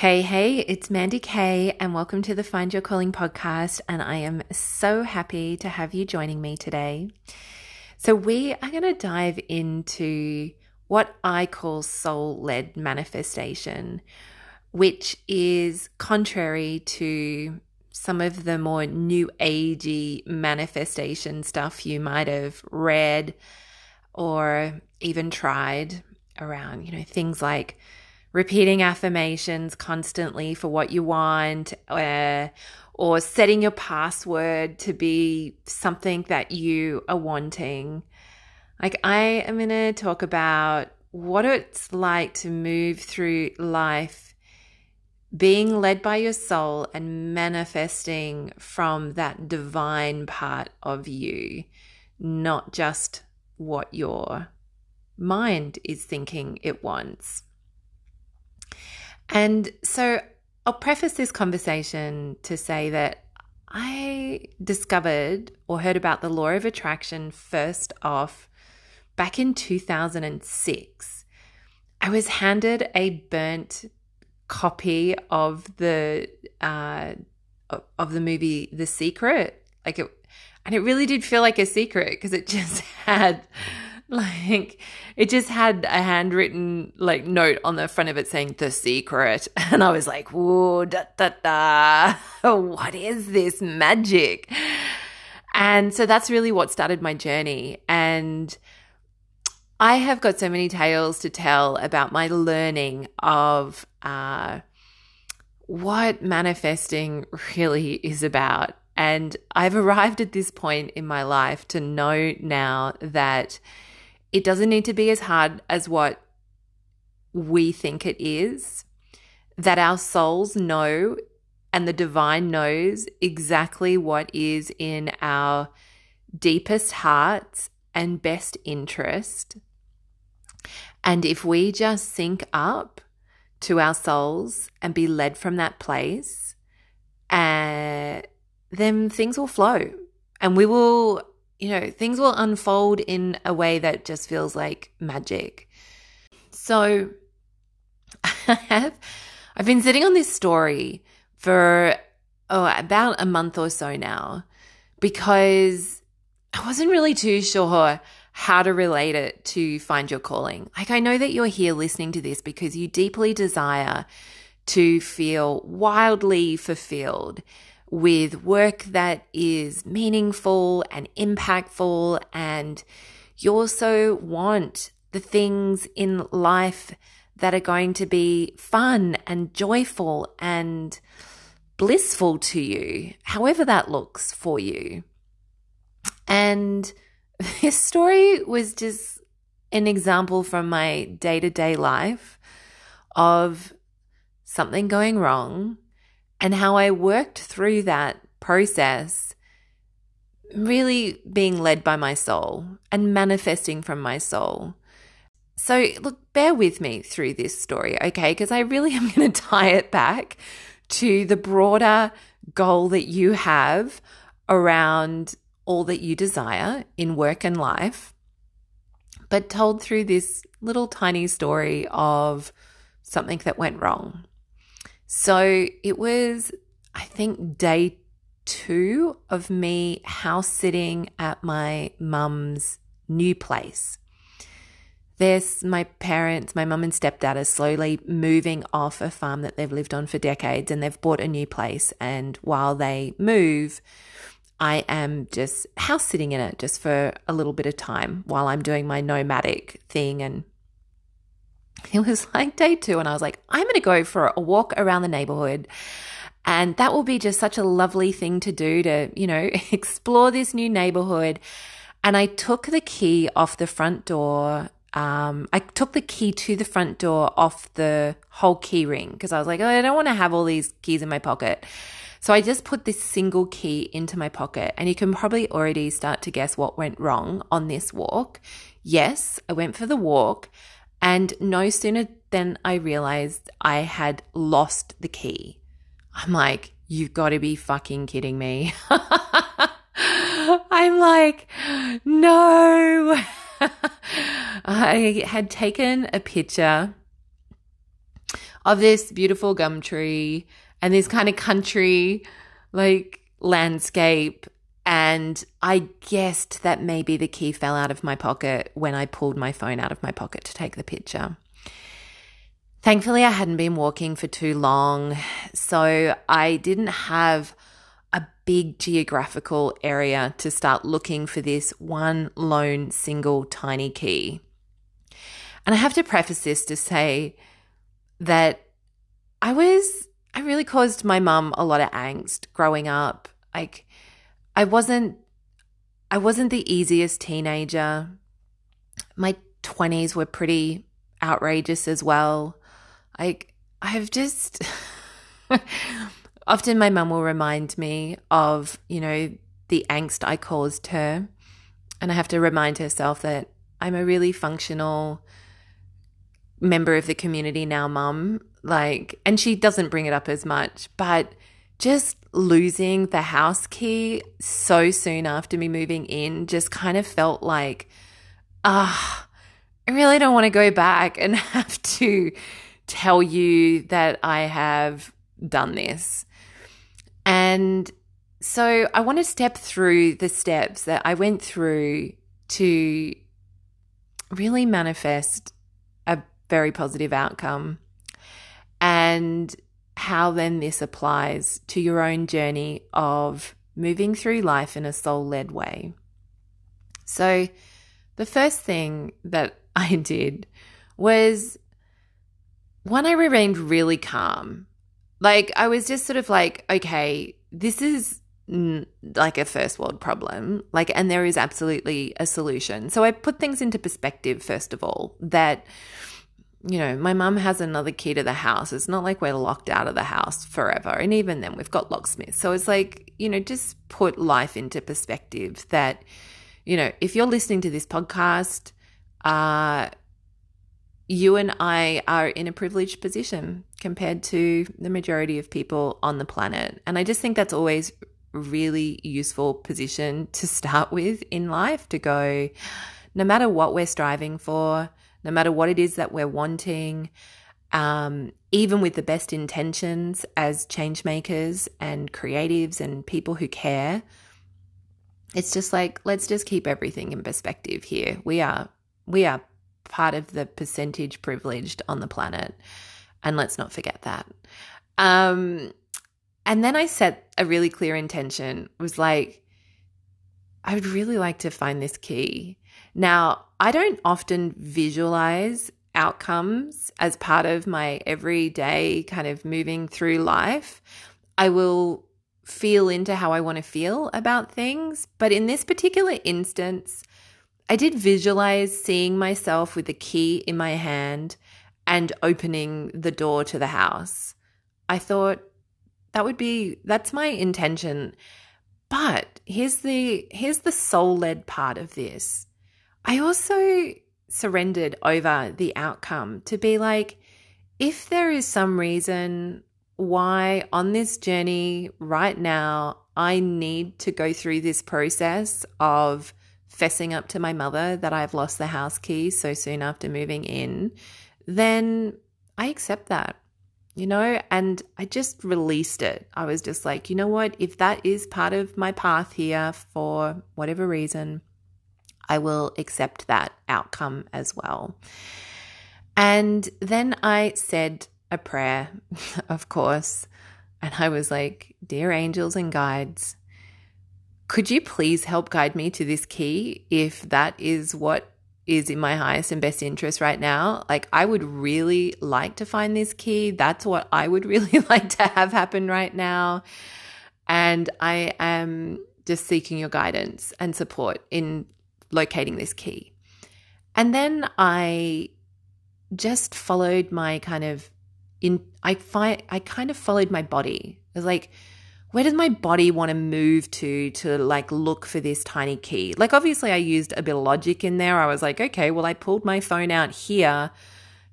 Hey, hey, it's Mandy Kay, and welcome to the Find Your Calling podcast. And I am so happy to have you joining me today. So, we are going to dive into what I call soul led manifestation, which is contrary to some of the more new agey manifestation stuff you might have read or even tried around, you know, things like repeating affirmations constantly for what you want, uh, or setting your password to be something that you are wanting. Like, I am going to talk about what it's like to move through life being led by your soul and manifesting from that divine part of you, not just what your mind is thinking it wants. And so I'll preface this conversation to say that I discovered or heard about the law of attraction first off back in 2006. I was handed a burnt copy of the uh, of the movie The Secret, like it, and it really did feel like a secret because it just had like it just had a handwritten like note on the front of it saying the secret. And i was like whoa da da da. What is this magic? And so that's really what started my journey. And i have got so many tales to tell about my learning of uh, what manifesting really is about. And i've arrived at this point in my life to know now that it doesn't need to be as hard as what we think it is, that our souls know and the divine knows exactly what is in our deepest hearts and best interest. And if we just sync up to our souls and be led from that place, uh, then things will flow and we will you know, things will unfold in a way that just feels like magic. So I have I've been sitting on this story for oh about a month or so now because I wasn't really too sure how to relate it to find your calling. Like I know that you're here listening to this because you deeply desire to feel wildly fulfilled with work that is meaningful and impactful. And you also want the things in life that are going to be fun and joyful and blissful to you, however that looks for you. And this story was just an example from my day to day life of something going wrong and how I worked through that process, really being led by my soul and manifesting from my soul. So, look, bear with me through this story, okay? Because I really am going to tie it back to the broader goal that you have around all that you desire in work and life, but told through this little tiny story of something that went wrong. So it was, I think, day two of me house sitting at my mum's new place. There's my parents, my mum and stepdad are slowly moving off a farm that they've lived on for decades and they've bought a new place. And while they move, I am just house sitting in it just for a little bit of time while I'm doing my nomadic thing and it was like day two, and I was like, I'm going to go for a walk around the neighborhood. And that will be just such a lovely thing to do to, you know, explore this new neighborhood. And I took the key off the front door. Um, I took the key to the front door off the whole key ring because I was like, oh, I don't want to have all these keys in my pocket. So I just put this single key into my pocket, and you can probably already start to guess what went wrong on this walk. Yes, I went for the walk, and no sooner than I realized I had lost the key, I'm like, you've got to be fucking kidding me. I'm like, no. I had taken a picture of this beautiful gum tree and this kind of country like landscape. And I guessed that maybe the key fell out of my pocket when I pulled my phone out of my pocket to take the picture. Thankfully, I hadn't been walking for too long, so I didn't have a big geographical area to start looking for this one lone single tiny key. And I have to preface this to say that I was, I really caused my mum a lot of angst growing up. Like, I wasn't, I wasn't the easiest teenager. My 20s were pretty outrageous as well. Like, I've just, often my mum will remind me of, you know, the angst I caused her. And I have to remind herself that I'm a really functional, member of the community now, mum. Like, and she doesn't bring it up as much, but just losing the house key so soon after me moving in just kind of felt like, ah, I really don't want to go back and have to tell you that I have done this. And so I want to step through the steps that I went through to really manifest a very positive outcome. And how then this applies to your own journey of moving through life in a soul led way. So, the first thing that I did was when I remained really calm. Like, I was just sort of like, okay, this is like a first world problem. Like, and there is absolutely a solution. So, I put things into perspective, first of all, that you know, my mum has another key to the house. It's not like we're locked out of the house forever. And even then, we've got locksmiths. So it's like, you know, just put life into perspective that, you know, if you're listening to this podcast, uh, you and I are in a privileged position compared to the majority of people on the planet. And I just think that's always really useful position to start with in life to go, no matter what we're striving for, no matter what it is that we're wanting, um, even with the best intentions as change makers and creatives and people who care, it's just like let's just keep everything in perspective here. We are we are part of the percentage privileged on the planet, and let's not forget that. Um, and then I set a really clear intention. Was like I would really like to find this key. Now, I don't often visualize outcomes as part of my everyday kind of moving through life. I will feel into how I want to feel about things. But in this particular instance, I did visualize seeing myself with the key in my hand and opening the door to the house. I thought that would be that's my intention. But here's the here's the soul-led part of this. I also surrendered over the outcome to be like, if there is some reason why on this journey right now, I need to go through this process of fessing up to my mother that I've lost the house key so soon after moving in, then I accept that, you know, and I just released it. I was just like, you know what? If that is part of my path here for whatever reason, I will accept that outcome as well. And then I said a prayer, of course, and I was like, Dear angels and guides, could you please help guide me to this key if that is what is in my highest and best interest right now? Like, I would really like to find this key. That's what I would really like to have happen right now. And I am just seeking your guidance and support in locating this key. And then I just followed my kind of in I find I kind of followed my body. It was like, where does my body want to move to to like look for this tiny key? Like obviously I used a bit of logic in there. I was like, okay, well I pulled my phone out here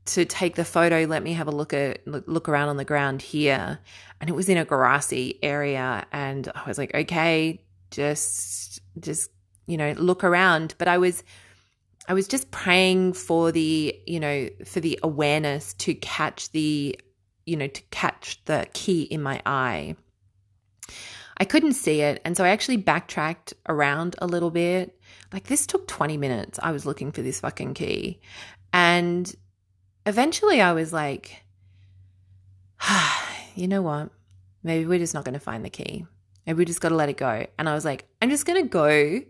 to take the photo. Let me have a look at look around on the ground here. And it was in a grassy area and I was like, okay, just just you know, look around. But I was, I was just praying for the, you know, for the awareness to catch the you know, to catch the key in my eye. I couldn't see it. And so I actually backtracked around a little bit. Like this took 20 minutes. I was looking for this fucking key. And eventually I was like, you know what? Maybe we're just not going to find the key. Maybe we just got to let it go. And I was like, I'm just going to go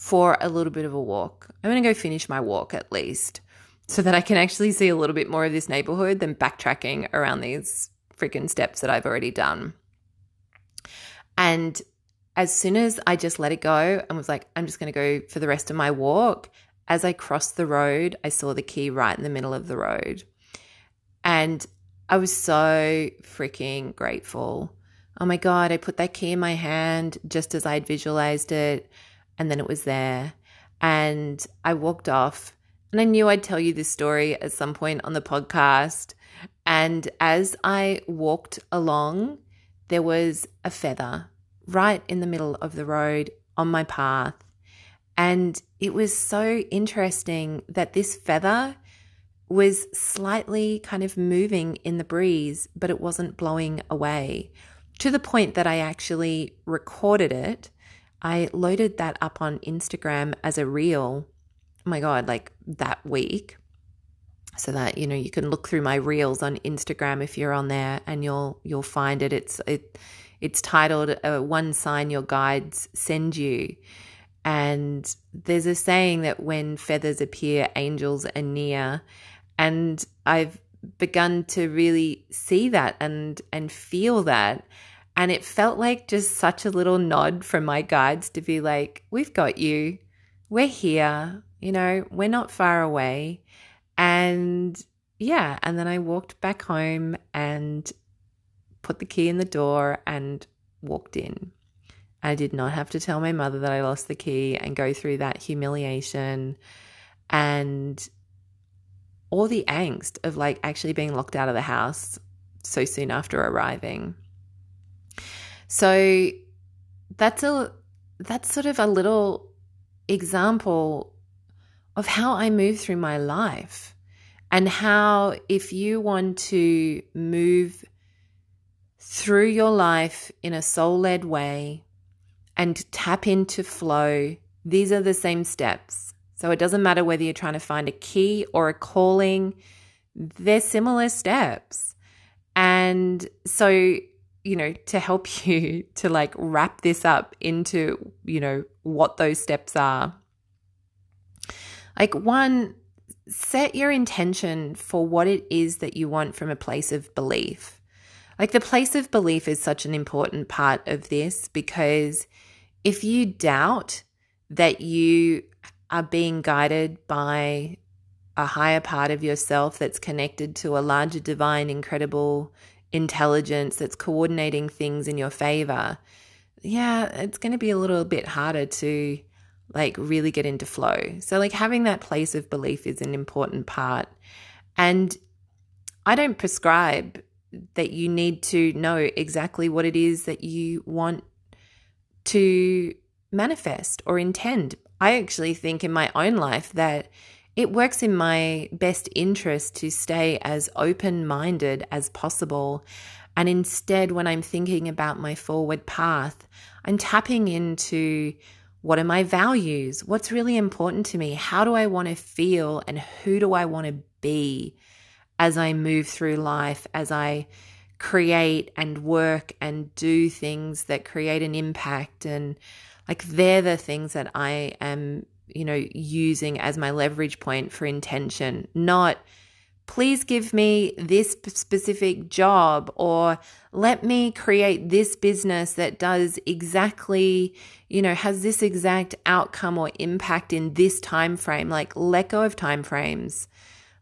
for a little bit of a walk. I'm going to go finish my walk at least so that I can actually see a little bit more of this neighborhood than backtracking around these freaking steps that I've already done. And as soon as I just let it go and was like, I'm just going to go for the rest of my walk, as I crossed the road, I saw the key right in the middle of the road. And I was so freaking grateful. Oh my God, I put that key in my hand just as I'd visualized it, and then it was there. And I walked off, and I knew I'd tell you this story at some point on the podcast. And as I walked along, there was a feather right in the middle of the road on my path. And it was so interesting that this feather was slightly kind of moving in the breeze, but it wasn't blowing away to the point that I actually recorded it. I loaded that up on Instagram as a reel. Oh my God, like that week. So that you know you can look through my reels on Instagram if you're on there and you'll you'll find it. It's it it's titled uh, "One Sign Your Guides Send You," and there's a saying that when feathers appear, angels are near. And I've begun to really see that and and feel that. And it felt like just such a little nod from my guides to be like, we've got you. We're here. You know, we're not far away. And yeah, and then I walked back home and put the key in the door and walked in. I did not have to tell my mother that I lost the key and go through that humiliation. And all the angst of like actually being locked out of the house so soon after arriving. So that's a that's sort of a little example of how I move through my life and how if you want to move through your life in a soul-led way and tap into flow, these are the same steps. So it doesn't matter whether you're trying to find a key or a calling, they're similar steps. And so, you know, to help you to like wrap this up into, you know, what those steps are. Like, one, set your intention for what it is that you want from a place of belief. Like, the place of belief is such an important part of this because if you doubt that you are being guided by a higher part of yourself that's connected to a larger divine, incredible intelligence that's coordinating things in your favor, yeah, it's going to be a little bit harder to like really get into flow. So, like, having that place of belief is an important part. And I don't prescribe that you need to know exactly what it is that you want to manifest or intend. I actually think in my own life that it works in my best interest to stay as open minded as possible. And instead, when I'm thinking about my forward path, I'm tapping into what are my values? What's really important to me? How do I want to feel? And who do I want to be as I move through life, as I create and work and do things that create an impact and like they're the things that I am, you know, using as my leverage point for intention, not please give me this specific job or let me create this business that does exactly you know has this exact outcome or impact in this time frame like let go of time frames.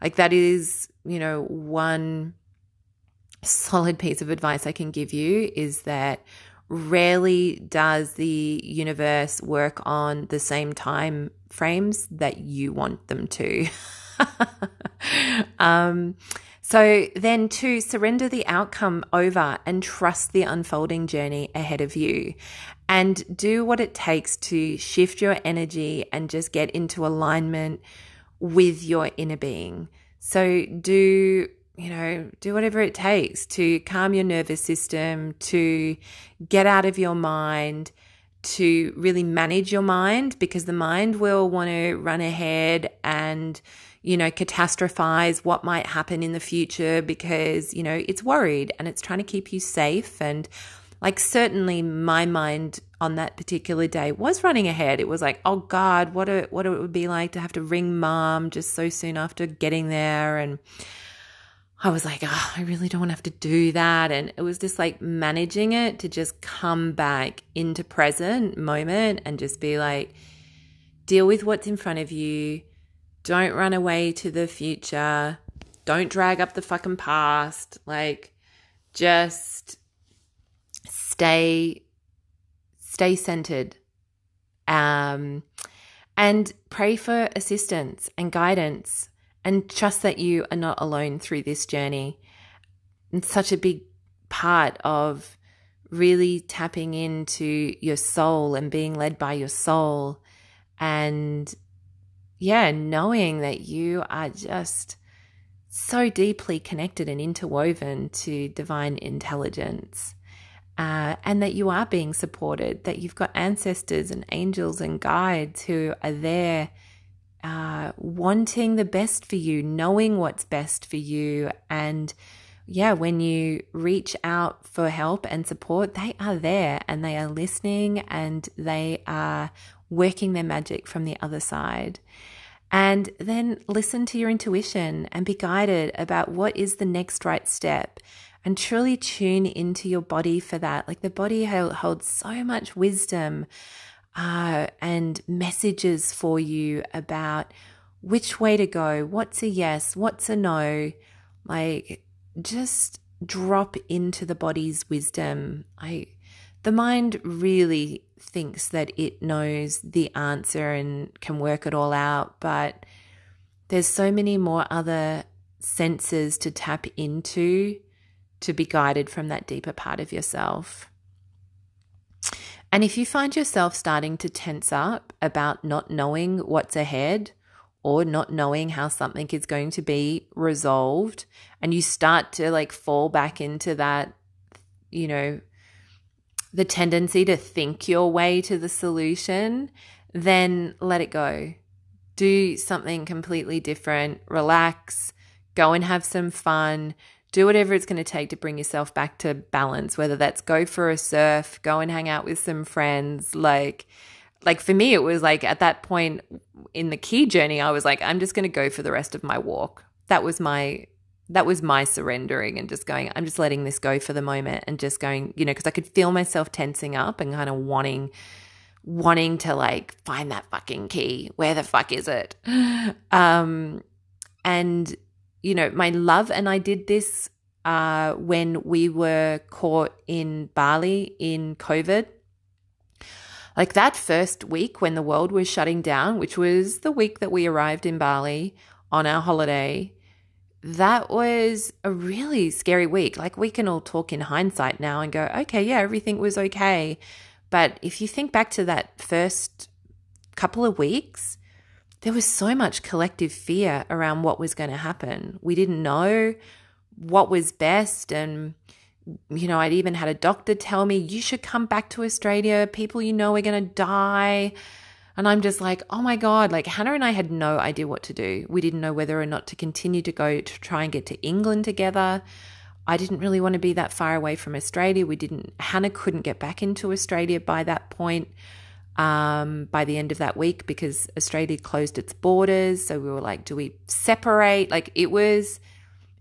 Like that is you know one solid piece of advice i can give you is that rarely does the universe work on the same time frames that you want them to. um, so then to surrender the outcome over and trust the unfolding journey ahead of you and do what it takes to shift your energy and just get into alignment with your inner being. So do you know, do whatever it takes to calm your nervous system, to get out of your mind, to really manage your mind because the mind will want to run ahead and, you know, catastrophize what might happen in the future because, you know, it's worried and it's trying to keep you safe. And like, certainly my mind on that particular day was running ahead. It was like, oh God, what, a, what it would be like to have to ring mom just so soon after getting there. And, I was like, oh, I really don't want to have to do that. And it was just like managing it to just come back into present moment and just be like, deal with what's in front of you. Don't run away to the future. Don't drag up the fucking past. Like, just stay, stay centered. Um, and pray for assistance and guidance and trust that you are not alone through this journey. It's such a big part of really tapping into your soul and being led by your soul. And yeah, knowing that you are just so deeply connected and interwoven to divine intelligence. Uh, and that you are being supported, that you've got ancestors and angels and guides who are there uh, wanting the best for you, knowing what's best for you. And yeah, when you reach out for help and support, they are there and they are listening and they are working their magic from the other side. And then listen to your intuition and be guided about what is the next right step and truly tune into your body for that. Like the body holds so much wisdom uh, and messages for you about which way to go, what's a yes, what's a no. Like, just drop into the body's wisdom. I, the mind really thinks that it knows the answer and can work it all out, but there's so many more other senses to tap into to be guided from that deeper part of yourself. And if you find yourself starting to tense up about not knowing what's ahead or not knowing how something is going to be resolved, and you start to like fall back into that, you know, the tendency to think your way to the solution, then let it go. Do something completely different, relax, go and have some fun do whatever it's going to take to bring yourself back to balance whether that's go for a surf go and hang out with some friends like like for me it was like at that point in the key journey i was like i'm just going to go for the rest of my walk. That was my that was my surrendering and just going i'm just letting this go for the moment and just going you know because i could feel myself tensing up and kind of wanting wanting to like find that fucking key. Where the fuck is it? Um and you know, my love, and I did this uh, when we were caught in Bali in COVID. Like that first week when the world was shutting down, which was the week that we arrived in Bali on our holiday, that was a really scary week. Like we can all talk in hindsight now and go, okay, yeah, everything was okay. But if you think back to that first couple of weeks, there was so much collective fear around what was going to happen. We didn't know what was best. And, you know, I'd even had a doctor tell me, you should come back to Australia. People you know are going to die. And I'm just like, oh my God, like Hannah and I had no idea what to do. We didn't know whether or not to continue to go to try and get to England together. I didn't really want to be that far away from Australia. We didn't, Hannah couldn't get back into Australia by that point um, by the end of that week because Australia closed its borders. So we were like, do we separate? Like it was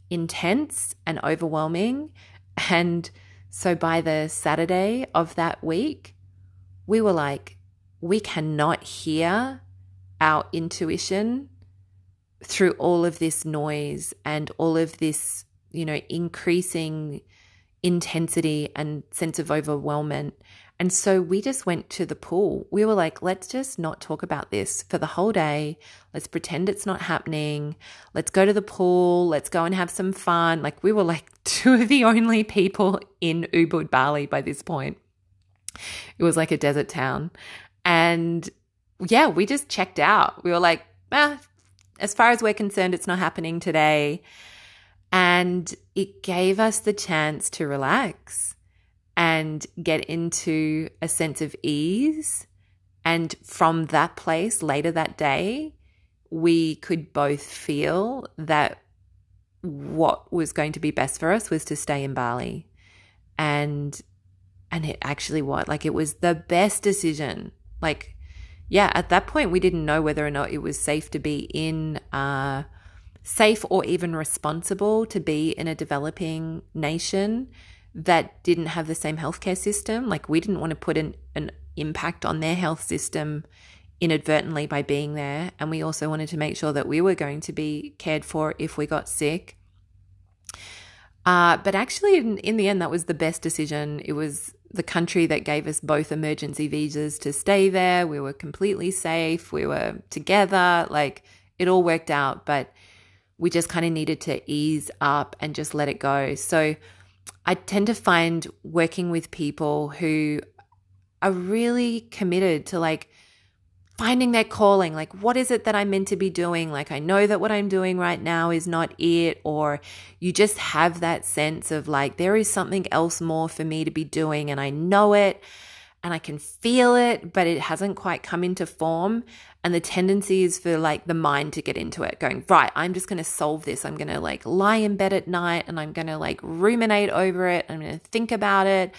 intense and overwhelming. And so by the Saturday of that week, we were like, we cannot hear our intuition through all of this noise and all of this, you know, increasing intensity and sense of overwhelmment. And so we just went to the pool. We were like, let's just not talk about this for the whole day. Let's pretend it's not happening. Let's go to the pool. Let's go and have some fun. Like, we were like two of the only people in Ubud, Bali by this point. It was like a desert town. And yeah, we just checked out. We were like, ah, as far as we're concerned, it's not happening today. And it gave us the chance to relax and get into a sense of ease. And from that place later that day, we could both feel that what was going to be best for us was to stay in Bali. And and it actually what like it was the best decision. Like yeah, at that point we didn't know whether or not it was safe to be in uh safe or even responsible to be in a developing nation that didn't have the same healthcare system. Like we didn't want to put an, an impact on their health system inadvertently by being there. And we also wanted to make sure that we were going to be cared for if we got sick. Uh, but actually, in, in the end, that was the best decision. It was the country that gave us both emergency visas to stay there. We were completely safe. We were together. Like it all worked out, but we just kind of needed to ease up and just let it go. So I tend to find working with people who are really committed to like finding their calling. Like, what is it that I'm meant to be doing? Like, I know that what I'm doing right now is not it. Or you just have that sense of like, there is something else more for me to be doing, and I know it and I can feel it, but it hasn't quite come into form. And the tendency is for like the mind to get into it, going, right, I'm just going to solve this. I'm going to like lie in bed at night and I'm going to like ruminate over it. I'm going to think about it.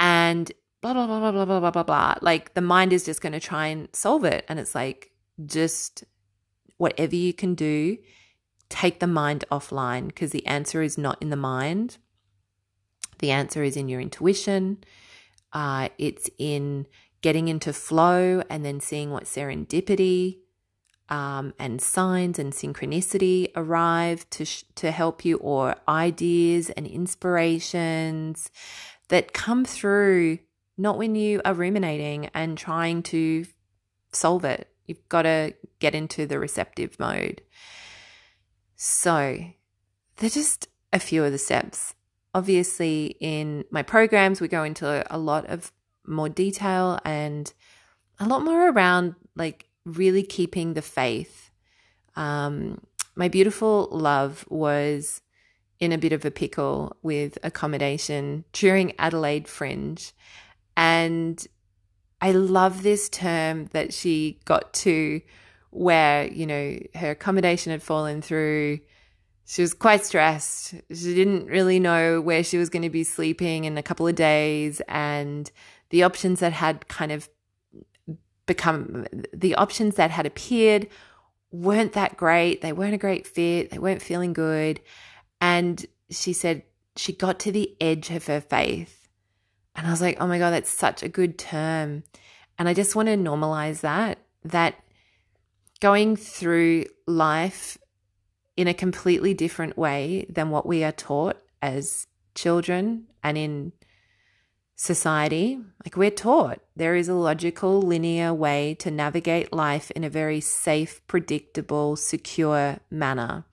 And blah, blah, blah, blah, blah, blah, blah, blah, blah. Like the mind is just going to try and solve it. And it's like, just whatever you can do, take the mind offline because the answer is not in the mind. The answer is in your intuition. Uh, it's in getting into flow and then seeing what serendipity um, and signs and synchronicity arrive to sh- to help you, or ideas and inspirations that come through not when you are ruminating and trying to solve it. You've got to get into the receptive mode. So, they're just a few of the steps. Obviously, in my programs, we go into a lot of more detail and a lot more around like really keeping the faith. Um, my beautiful love was in a bit of a pickle with accommodation during Adelaide Fringe. And I love this term that she got to where, you know, her accommodation had fallen through. She was quite stressed. She didn't really know where she was going to be sleeping in a couple of days. And the options that had kind of become, the options that had appeared weren't that great. They weren't a great fit. They weren't feeling good. And she said she got to the edge of her faith and I was like, oh my God, that's such a good term. And I just want to normalize that, that going through life in a completely different way than what we are taught as children and in society. Like we're taught there is a logical, linear way to navigate life in a very safe, predictable, secure manner.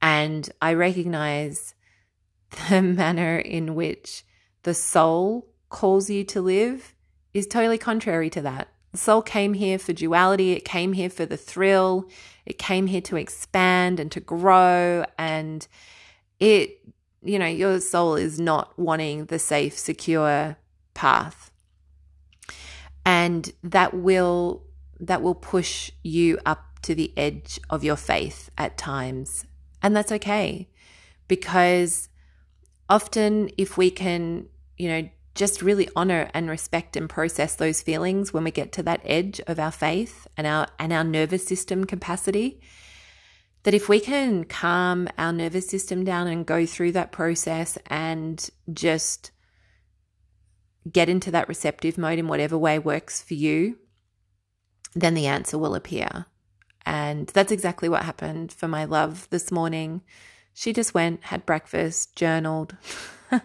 And I recognize the manner in which the soul calls you to live is totally contrary to that. The soul came here for duality, it came here for the thrill, it came here to expand and to grow. And it, you know, your soul is not wanting the safe, secure path. And that will that will push you up to the edge of your faith at times. And that's okay. Because often if we can you know, just really honor and respect and process those feelings when we get to that edge of our faith and our and our nervous system capacity. That if we can calm our nervous system down and go through that process and just get into that receptive mode in whatever way works for you then the answer will appear. And that's exactly what happened for my love this morning. She just went had breakfast journaled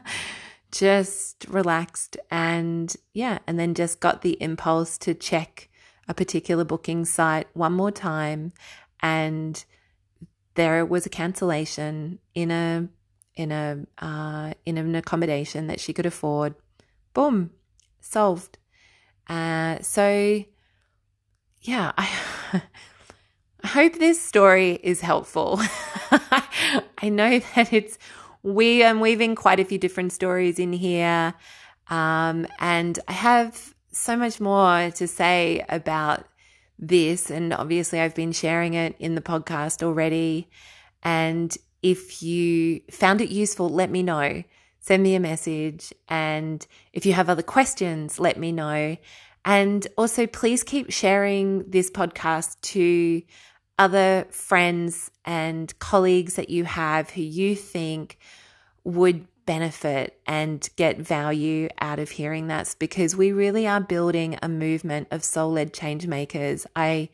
just relaxed and yeah, and then just got the impulse to check a particular booking site one more time and there was a cancellation in a in a uh, in an accommodation that she could afford. Boom, solved. Uh, so yeah, I I hope this story is helpful. I know that it's, we am weaving quite a few different stories in here. Um, and I have so much more to say about this. And obviously, I've been sharing it in the podcast already. And if you found it useful, let me know. Send me a message. And if you have other questions, let me know. And also, please keep sharing this podcast to other friends and colleagues that you have who you think would benefit and get value out of hearing that because we really are building a movement of soul led change makers. I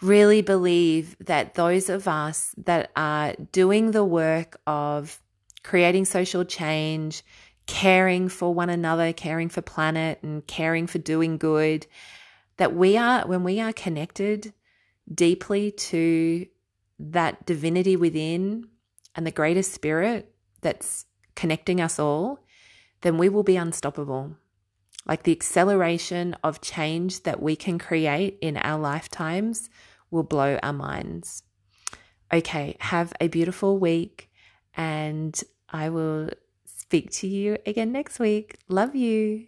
really believe that those of us that are doing the work of creating social change, caring for one another, caring for planet and caring for doing good, that we are when we are connected deeply to that divinity within and the greater spirit that's connecting us all, then we will be unstoppable. Like the acceleration of change that we can create in our lifetimes will blow our minds. Okay, have a beautiful week, and I will speak to you again next week. Love you.